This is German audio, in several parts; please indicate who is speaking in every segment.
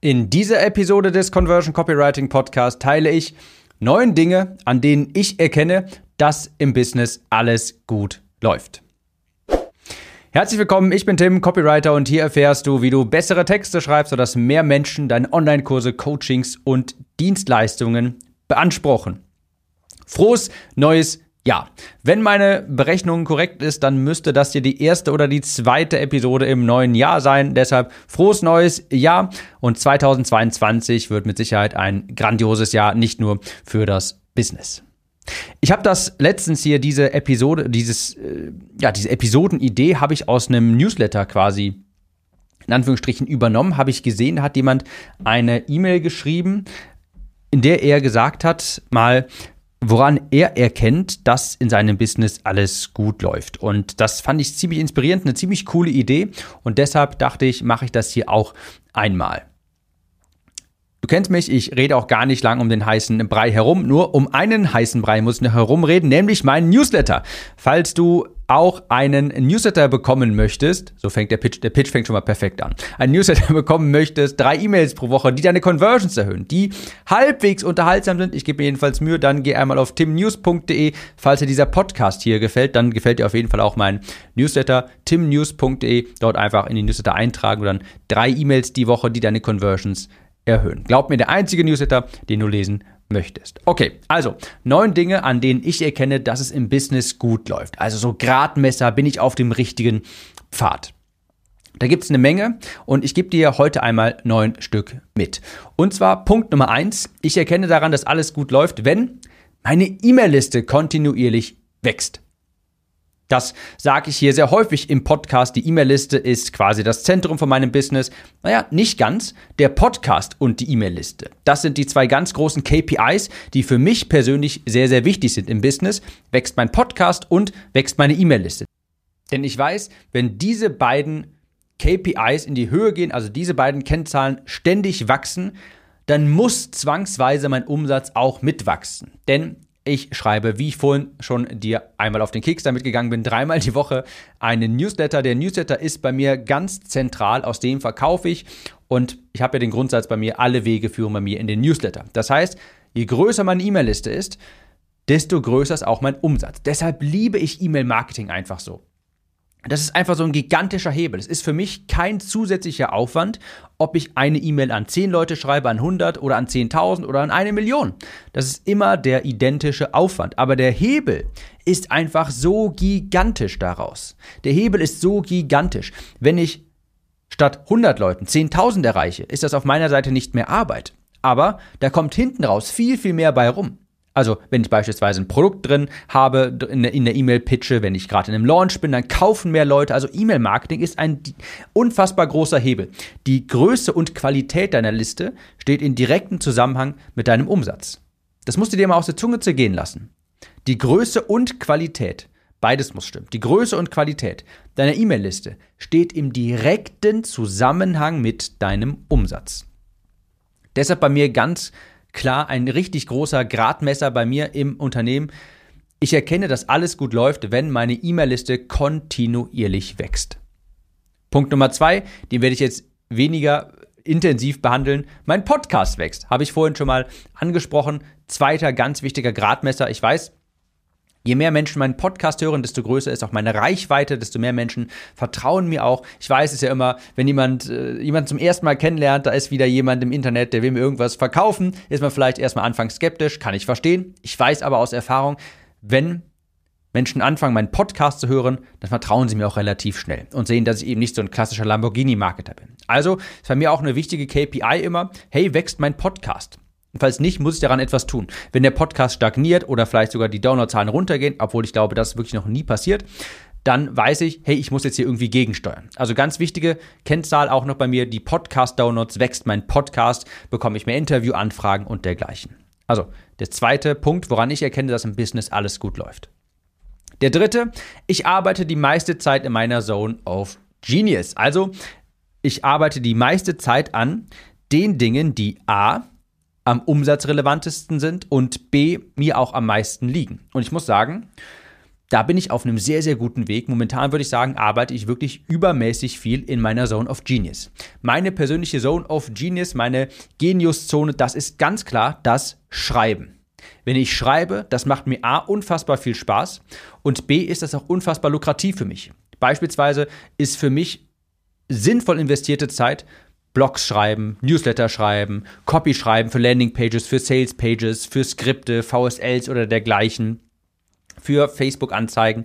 Speaker 1: In dieser Episode des Conversion Copywriting Podcast teile ich neun Dinge, an denen ich erkenne, dass im Business alles gut läuft. Herzlich willkommen, ich bin Tim, Copywriter und hier erfährst du, wie du bessere Texte schreibst, sodass mehr Menschen deine Online-Kurse, Coachings und Dienstleistungen beanspruchen. Frohes neues ja, wenn meine Berechnung korrekt ist, dann müsste das hier die erste oder die zweite Episode im neuen Jahr sein. Deshalb frohes neues Jahr und 2022 wird mit Sicherheit ein grandioses Jahr, nicht nur für das Business. Ich habe das letztens hier diese Episode, dieses äh, ja, diese Episodenidee habe ich aus einem Newsletter quasi in Anführungsstrichen übernommen, habe ich gesehen, da hat jemand eine E-Mail geschrieben, in der er gesagt hat, mal woran er erkennt, dass in seinem Business alles gut läuft. Und das fand ich ziemlich inspirierend, eine ziemlich coole Idee. Und deshalb dachte ich, mache ich das hier auch einmal. Du kennst mich, ich rede auch gar nicht lang um den heißen Brei herum. Nur um einen heißen Brei muss ich noch herumreden, nämlich meinen Newsletter. Falls du auch einen Newsletter bekommen möchtest, so fängt der Pitch, der Pitch fängt schon mal perfekt an, einen Newsletter bekommen möchtest, drei E-Mails pro Woche, die deine Conversions erhöhen, die halbwegs unterhaltsam sind, ich gebe mir jedenfalls Mühe, dann geh einmal auf timnews.de, falls dir dieser Podcast hier gefällt, dann gefällt dir auf jeden Fall auch mein Newsletter, timnews.de, dort einfach in die Newsletter eintragen und dann drei E-Mails die Woche, die deine Conversions erhöhen. Glaub mir, der einzige Newsletter, den du lesen möchtest. Okay, also neun Dinge, an denen ich erkenne, dass es im Business gut läuft. Also so Gradmesser, bin ich auf dem richtigen Pfad. Da gibt es eine Menge und ich gebe dir heute einmal neun Stück mit. Und zwar Punkt Nummer eins, ich erkenne daran, dass alles gut läuft, wenn meine E-Mail-Liste kontinuierlich wächst. Das sage ich hier sehr häufig im Podcast. Die E-Mail-Liste ist quasi das Zentrum von meinem Business. Naja, nicht ganz. Der Podcast und die E-Mail-Liste. Das sind die zwei ganz großen KPIs, die für mich persönlich sehr, sehr wichtig sind im Business. Wächst mein Podcast und wächst meine E-Mail-Liste. Denn ich weiß, wenn diese beiden KPIs in die Höhe gehen, also diese beiden Kennzahlen ständig wachsen, dann muss zwangsweise mein Umsatz auch mitwachsen. Denn ich schreibe, wie ich vorhin schon dir einmal auf den Keks damit gegangen bin, dreimal die Woche einen Newsletter. Der Newsletter ist bei mir ganz zentral, aus dem verkaufe ich. Und ich habe ja den Grundsatz bei mir, alle Wege führen bei mir in den Newsletter. Das heißt, je größer meine E-Mail-Liste ist, desto größer ist auch mein Umsatz. Deshalb liebe ich E-Mail-Marketing einfach so. Das ist einfach so ein gigantischer Hebel. Es ist für mich kein zusätzlicher Aufwand, ob ich eine E-Mail an 10 Leute schreibe, an 100 oder an 10.000 oder an eine Million. Das ist immer der identische Aufwand. Aber der Hebel ist einfach so gigantisch daraus. Der Hebel ist so gigantisch. Wenn ich statt 100 Leuten 10.000 erreiche, ist das auf meiner Seite nicht mehr Arbeit. Aber da kommt hinten raus viel, viel mehr bei rum. Also, wenn ich beispielsweise ein Produkt drin habe, in der E-Mail pitche, wenn ich gerade in einem Launch bin, dann kaufen mehr Leute. Also, E-Mail-Marketing ist ein unfassbar großer Hebel. Die Größe und Qualität deiner Liste steht in direktem Zusammenhang mit deinem Umsatz. Das musst du dir mal aus der Zunge zergehen lassen. Die Größe und Qualität, beides muss stimmen. Die Größe und Qualität deiner E-Mail-Liste steht im direkten Zusammenhang mit deinem Umsatz. Deshalb bei mir ganz klar ein richtig großer Gradmesser bei mir im Unternehmen. Ich erkenne, dass alles gut läuft, wenn meine E-Mail-Liste kontinuierlich wächst. Punkt Nummer zwei, den werde ich jetzt weniger intensiv behandeln. Mein Podcast wächst, habe ich vorhin schon mal angesprochen. Zweiter ganz wichtiger Gradmesser. Ich weiß, Je mehr Menschen meinen Podcast hören, desto größer ist auch meine Reichweite, desto mehr Menschen vertrauen mir auch. Ich weiß es ja immer, wenn jemand äh, jemand zum ersten Mal kennenlernt, da ist wieder jemand im Internet, der will mir irgendwas verkaufen, ist man vielleicht erstmal anfangs skeptisch, kann ich verstehen. Ich weiß aber aus Erfahrung, wenn Menschen anfangen, meinen Podcast zu hören, dann vertrauen sie mir auch relativ schnell und sehen, dass ich eben nicht so ein klassischer Lamborghini-Marketer bin. Also ist bei mir auch eine wichtige KPI immer, hey, wächst mein Podcast? Falls nicht, muss ich daran etwas tun. Wenn der Podcast stagniert oder vielleicht sogar die Downloadzahlen runtergehen, obwohl ich glaube, das ist wirklich noch nie passiert, dann weiß ich, hey, ich muss jetzt hier irgendwie gegensteuern. Also ganz wichtige Kennzahl auch noch bei mir, die Podcast-Downloads wächst mein Podcast, bekomme ich mehr Interviewanfragen und dergleichen. Also der zweite Punkt, woran ich erkenne, dass im Business alles gut läuft. Der dritte, ich arbeite die meiste Zeit in meiner Zone of Genius. Also ich arbeite die meiste Zeit an den Dingen, die A, am umsatzrelevantesten sind und B, mir auch am meisten liegen. Und ich muss sagen, da bin ich auf einem sehr, sehr guten Weg. Momentan würde ich sagen, arbeite ich wirklich übermäßig viel in meiner Zone of Genius. Meine persönliche Zone of Genius, meine Geniuszone, das ist ganz klar das Schreiben. Wenn ich schreibe, das macht mir A unfassbar viel Spaß und B ist das auch unfassbar lukrativ für mich. Beispielsweise ist für mich sinnvoll investierte Zeit Blogs schreiben, Newsletter schreiben, Copy schreiben für Landingpages, für Salespages, für Skripte, VSLs oder dergleichen für Facebook-Anzeigen.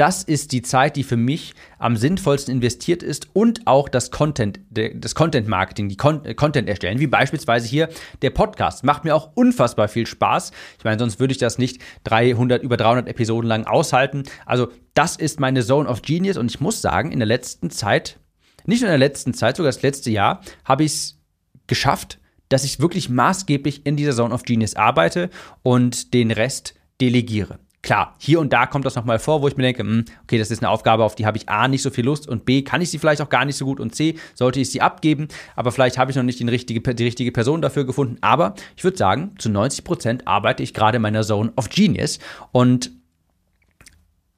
Speaker 1: Das ist die Zeit, die für mich am sinnvollsten investiert ist und auch das Content, das Content Marketing, die äh, Content erstellen, wie beispielsweise hier der Podcast. Macht mir auch unfassbar viel Spaß. Ich meine, sonst würde ich das nicht 300, über 300 Episoden lang aushalten. Also, das ist meine Zone of Genius und ich muss sagen, in der letzten Zeit, nicht nur in der letzten Zeit, sogar das letzte Jahr, habe ich es geschafft, dass ich wirklich maßgeblich in dieser Zone of Genius arbeite und den Rest delegiere. Klar, hier und da kommt das nochmal vor, wo ich mir denke, hm, okay, das ist eine Aufgabe, auf die habe ich A nicht so viel Lust und B kann ich sie vielleicht auch gar nicht so gut und C sollte ich sie abgeben, aber vielleicht habe ich noch nicht die richtige, die richtige Person dafür gefunden. Aber ich würde sagen, zu 90 Prozent arbeite ich gerade in meiner Zone of Genius und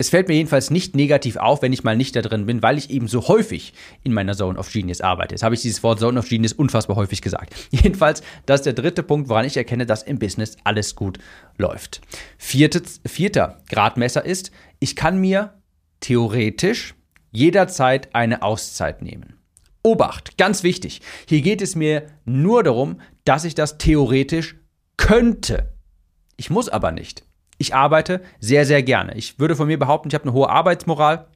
Speaker 1: es fällt mir jedenfalls nicht negativ auf, wenn ich mal nicht da drin bin, weil ich eben so häufig in meiner Zone of Genius arbeite. Jetzt habe ich dieses Wort Zone of Genius unfassbar häufig gesagt. Jedenfalls, das ist der dritte Punkt, woran ich erkenne, dass im Business alles gut läuft. Vierte, vierter Gradmesser ist, ich kann mir theoretisch jederzeit eine Auszeit nehmen. Obacht, ganz wichtig. Hier geht es mir nur darum, dass ich das theoretisch könnte. Ich muss aber nicht. Ich arbeite sehr, sehr gerne. Ich würde von mir behaupten, ich habe eine hohe Arbeitsmoral.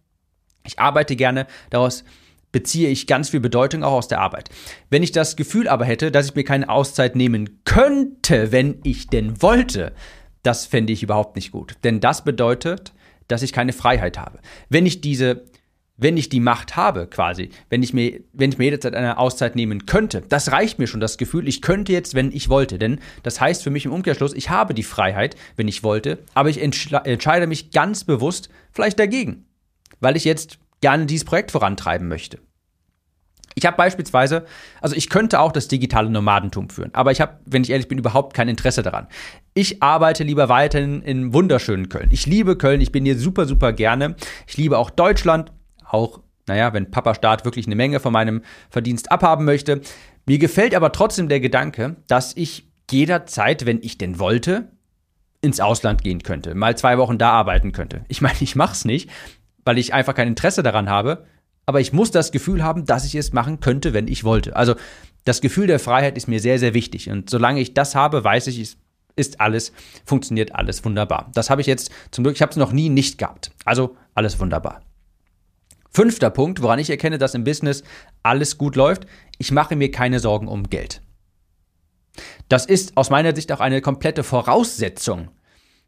Speaker 1: Ich arbeite gerne. Daraus beziehe ich ganz viel Bedeutung auch aus der Arbeit. Wenn ich das Gefühl aber hätte, dass ich mir keine Auszeit nehmen könnte, wenn ich denn wollte, das fände ich überhaupt nicht gut. Denn das bedeutet, dass ich keine Freiheit habe. Wenn ich diese wenn ich die Macht habe, quasi, wenn ich mir, wenn ich mir jederzeit eine Auszeit nehmen könnte, das reicht mir schon, das Gefühl, ich könnte jetzt, wenn ich wollte. Denn das heißt für mich im Umkehrschluss, ich habe die Freiheit, wenn ich wollte, aber ich entscheide mich ganz bewusst vielleicht dagegen, weil ich jetzt gerne dieses Projekt vorantreiben möchte. Ich habe beispielsweise, also ich könnte auch das digitale Nomadentum führen, aber ich habe, wenn ich ehrlich bin, überhaupt kein Interesse daran. Ich arbeite lieber weiterhin in wunderschönen Köln. Ich liebe Köln, ich bin hier super, super gerne. Ich liebe auch Deutschland, auch, naja, wenn Papa Staat wirklich eine Menge von meinem Verdienst abhaben möchte. Mir gefällt aber trotzdem der Gedanke, dass ich jederzeit, wenn ich denn wollte, ins Ausland gehen könnte, mal zwei Wochen da arbeiten könnte. Ich meine, ich mache es nicht, weil ich einfach kein Interesse daran habe, aber ich muss das Gefühl haben, dass ich es machen könnte, wenn ich wollte. Also das Gefühl der Freiheit ist mir sehr, sehr wichtig. Und solange ich das habe, weiß ich, es ist alles, funktioniert alles wunderbar. Das habe ich jetzt zum Glück, ich habe es noch nie nicht gehabt. Also alles wunderbar. Fünfter Punkt, woran ich erkenne, dass im Business alles gut läuft, ich mache mir keine Sorgen um Geld. Das ist aus meiner Sicht auch eine komplette Voraussetzung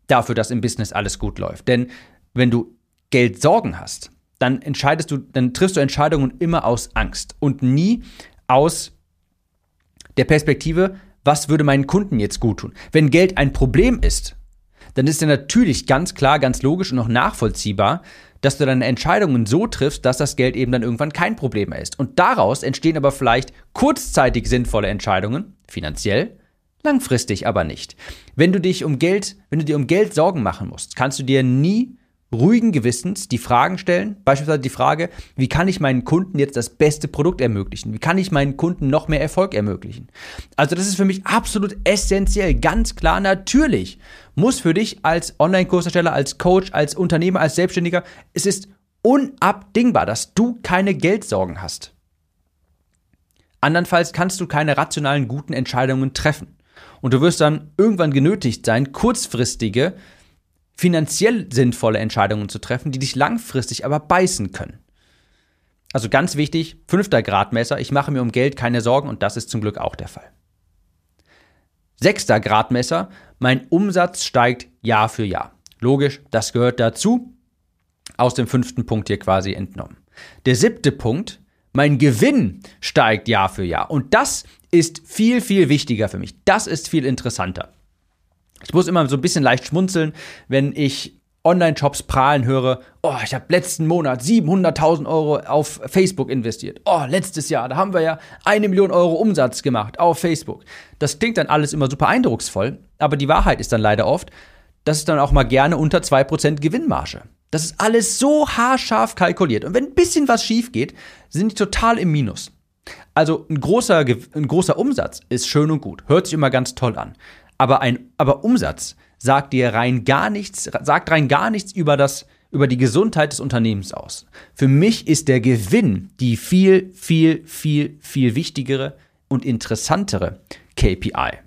Speaker 1: dafür, dass im Business alles gut läuft. Denn wenn du Geldsorgen hast, dann entscheidest du, dann triffst du Entscheidungen immer aus Angst und nie aus der Perspektive, was würde meinen Kunden jetzt gut tun. Wenn Geld ein Problem ist, dann ist ja natürlich ganz klar, ganz logisch und auch nachvollziehbar, dass du deine Entscheidungen so triffst, dass das Geld eben dann irgendwann kein Problem mehr ist. Und daraus entstehen aber vielleicht kurzzeitig sinnvolle Entscheidungen, finanziell, langfristig aber nicht. Wenn du dich um Geld, wenn du dir um Geld Sorgen machen musst, kannst du dir nie ruhigen Gewissens die Fragen stellen, beispielsweise die Frage, wie kann ich meinen Kunden jetzt das beste Produkt ermöglichen? Wie kann ich meinen Kunden noch mehr Erfolg ermöglichen? Also das ist für mich absolut essentiell, ganz klar natürlich. Muss für dich als Online-Kursersteller, als Coach, als Unternehmer, als Selbstständiger, es ist unabdingbar, dass du keine Geldsorgen hast. Andernfalls kannst du keine rationalen, guten Entscheidungen treffen. Und du wirst dann irgendwann genötigt sein, kurzfristige finanziell sinnvolle Entscheidungen zu treffen, die dich langfristig aber beißen können. Also ganz wichtig, fünfter Gradmesser, ich mache mir um Geld keine Sorgen und das ist zum Glück auch der Fall. Sechster Gradmesser, mein Umsatz steigt Jahr für Jahr. Logisch, das gehört dazu, aus dem fünften Punkt hier quasi entnommen. Der siebte Punkt, mein Gewinn steigt Jahr für Jahr. Und das ist viel, viel wichtiger für mich. Das ist viel interessanter. Ich muss immer so ein bisschen leicht schmunzeln, wenn ich Online-Shops prahlen höre, oh, ich habe letzten Monat 700.000 Euro auf Facebook investiert. Oh, letztes Jahr, da haben wir ja eine Million Euro Umsatz gemacht auf Facebook. Das klingt dann alles immer super eindrucksvoll, aber die Wahrheit ist dann leider oft, das ist dann auch mal gerne unter 2% Gewinnmarge. Das ist alles so haarscharf kalkuliert. Und wenn ein bisschen was schief geht, sind die total im Minus. Also ein großer, ein großer Umsatz ist schön und gut, hört sich immer ganz toll an. Aber ein, aber Umsatz sagt dir rein gar nichts, sagt rein gar nichts über das, über die Gesundheit des Unternehmens aus. Für mich ist der Gewinn die viel, viel, viel, viel wichtigere und interessantere KPI.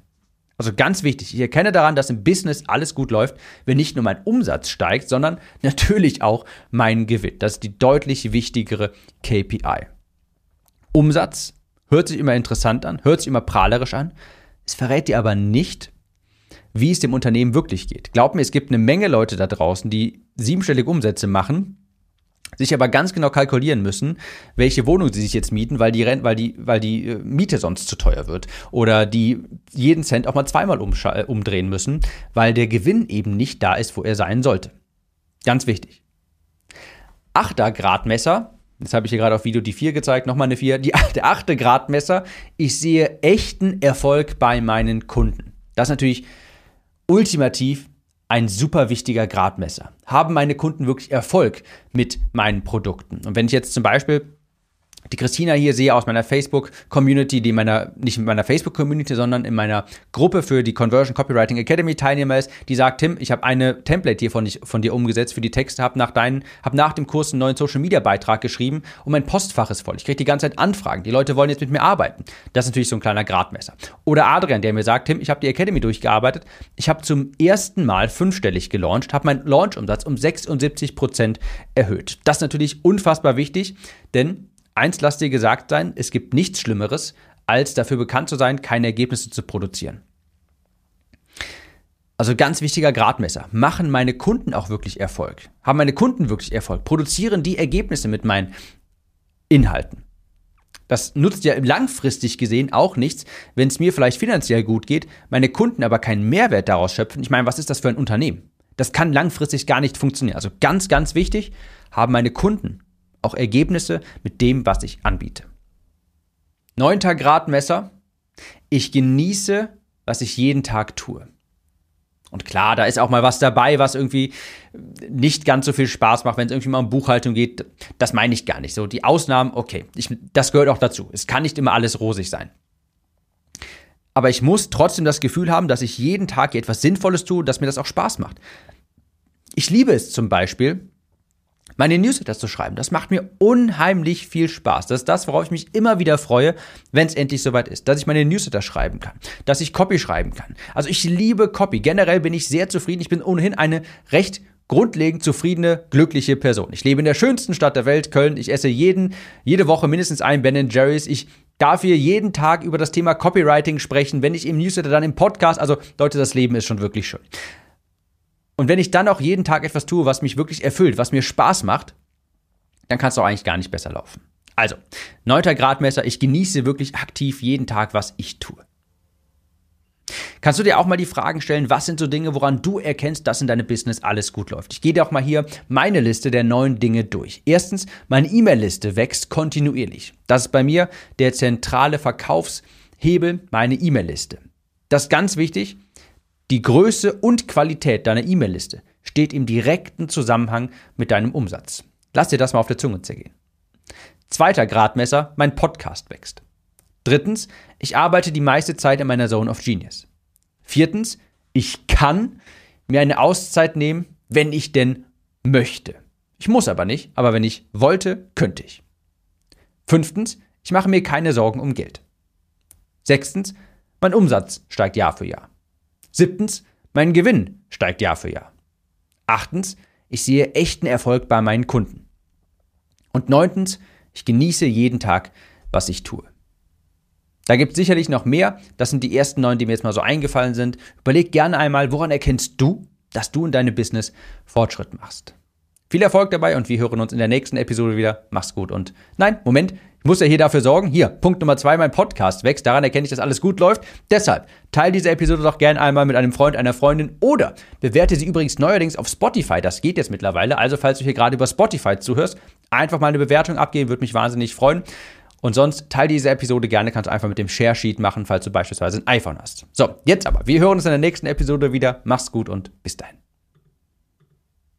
Speaker 1: Also ganz wichtig, ich erkenne daran, dass im Business alles gut läuft, wenn nicht nur mein Umsatz steigt, sondern natürlich auch mein Gewinn. Das ist die deutlich wichtigere KPI. Umsatz hört sich immer interessant an, hört sich immer prahlerisch an. Es verrät dir aber nicht, wie es dem Unternehmen wirklich geht. Glaub mir, es gibt eine Menge Leute da draußen, die siebenstellige Umsätze machen, sich aber ganz genau kalkulieren müssen, welche Wohnung sie sich jetzt mieten, weil die, weil die, weil die äh, Miete sonst zu teuer wird. Oder die jeden Cent auch mal zweimal umdrehen müssen, weil der Gewinn eben nicht da ist, wo er sein sollte. Ganz wichtig. Achter Gradmesser, jetzt habe ich hier gerade auf Video die 4 gezeigt, nochmal eine 4, die, der achte Gradmesser, ich sehe echten Erfolg bei meinen Kunden. Das ist natürlich ultimativ ein super wichtiger Gradmesser. Haben meine Kunden wirklich Erfolg mit meinen Produkten? Und wenn ich jetzt zum Beispiel die Christina hier sehe aus meiner Facebook-Community, die meiner, nicht in meiner Facebook-Community, sondern in meiner Gruppe für die Conversion Copywriting Academy Teilnehmer ist, die sagt, Tim, ich habe eine Template hier von, von dir umgesetzt für die Texte, habe nach, hab nach dem Kurs einen neuen Social-Media-Beitrag geschrieben und mein Postfach ist voll. Ich kriege die ganze Zeit Anfragen. Die Leute wollen jetzt mit mir arbeiten. Das ist natürlich so ein kleiner Gradmesser. Oder Adrian, der mir sagt, Tim, ich habe die Academy durchgearbeitet. Ich habe zum ersten Mal fünfstellig gelauncht, habe meinen Launch-Umsatz um 76 Prozent erhöht. Das ist natürlich unfassbar wichtig, denn Eins lass dir gesagt sein, es gibt nichts Schlimmeres, als dafür bekannt zu sein, keine Ergebnisse zu produzieren. Also ganz wichtiger Gradmesser. Machen meine Kunden auch wirklich Erfolg? Haben meine Kunden wirklich Erfolg? Produzieren die Ergebnisse mit meinen Inhalten? Das nutzt ja langfristig gesehen auch nichts, wenn es mir vielleicht finanziell gut geht, meine Kunden aber keinen Mehrwert daraus schöpfen. Ich meine, was ist das für ein Unternehmen? Das kann langfristig gar nicht funktionieren. Also ganz, ganz wichtig, haben meine Kunden auch Ergebnisse mit dem, was ich anbiete. Neunter Gradmesser. Ich genieße, was ich jeden Tag tue. Und klar, da ist auch mal was dabei, was irgendwie nicht ganz so viel Spaß macht, wenn es irgendwie mal um Buchhaltung geht. Das meine ich gar nicht. So, die Ausnahmen, okay, ich, das gehört auch dazu. Es kann nicht immer alles rosig sein. Aber ich muss trotzdem das Gefühl haben, dass ich jeden Tag etwas Sinnvolles tue, dass mir das auch Spaß macht. Ich liebe es zum Beispiel, meine Newsletter zu schreiben. Das macht mir unheimlich viel Spaß. Das ist das, worauf ich mich immer wieder freue, wenn es endlich soweit ist. Dass ich meine Newsletter schreiben kann, dass ich Copy schreiben kann. Also ich liebe Copy. Generell bin ich sehr zufrieden. Ich bin ohnehin eine recht grundlegend zufriedene, glückliche Person. Ich lebe in der schönsten Stadt der Welt, Köln. Ich esse jeden, jede Woche mindestens ein Ben Jerry's. Ich darf hier jeden Tag über das Thema Copywriting sprechen, wenn ich im Newsletter, dann im Podcast. Also Leute, das Leben ist schon wirklich schön. Und wenn ich dann auch jeden Tag etwas tue, was mich wirklich erfüllt, was mir Spaß macht, dann kann es doch eigentlich gar nicht besser laufen. Also, neunter Gradmesser, ich genieße wirklich aktiv jeden Tag, was ich tue. Kannst du dir auch mal die Fragen stellen, was sind so Dinge, woran du erkennst, dass in deinem Business alles gut läuft? Ich gehe dir auch mal hier meine Liste der neuen Dinge durch. Erstens, meine E-Mail-Liste wächst kontinuierlich. Das ist bei mir der zentrale Verkaufshebel, meine E-Mail-Liste. Das ist ganz wichtig. Die Größe und Qualität deiner E-Mail-Liste steht im direkten Zusammenhang mit deinem Umsatz. Lass dir das mal auf der Zunge zergehen. Zweiter Gradmesser, mein Podcast wächst. Drittens, ich arbeite die meiste Zeit in meiner Zone of Genius. Viertens, ich kann mir eine Auszeit nehmen, wenn ich denn möchte. Ich muss aber nicht, aber wenn ich wollte, könnte ich. Fünftens, ich mache mir keine Sorgen um Geld. Sechstens, mein Umsatz steigt Jahr für Jahr. Siebtens, mein Gewinn steigt Jahr für Jahr. Achtens, ich sehe echten Erfolg bei meinen Kunden. Und neuntens, ich genieße jeden Tag, was ich tue. Da gibt es sicherlich noch mehr. Das sind die ersten neun, die mir jetzt mal so eingefallen sind. Überleg gerne einmal, woran erkennst du, dass du in deinem Business Fortschritt machst. Viel Erfolg dabei und wir hören uns in der nächsten Episode wieder. Mach's gut und nein, Moment, ich muss ja hier dafür sorgen. Hier, Punkt Nummer zwei, mein Podcast wächst. Daran erkenne ich, dass alles gut läuft. Deshalb, teile diese Episode doch gerne einmal mit einem Freund, einer Freundin oder bewerte sie übrigens neuerdings auf Spotify. Das geht jetzt mittlerweile. Also, falls du hier gerade über Spotify zuhörst, einfach mal eine Bewertung abgeben, würde mich wahnsinnig freuen. Und sonst teile diese Episode gerne, kannst du einfach mit dem Share Sheet machen, falls du beispielsweise ein iPhone hast. So, jetzt aber, wir hören uns in der nächsten Episode wieder. Mach's gut und bis dahin.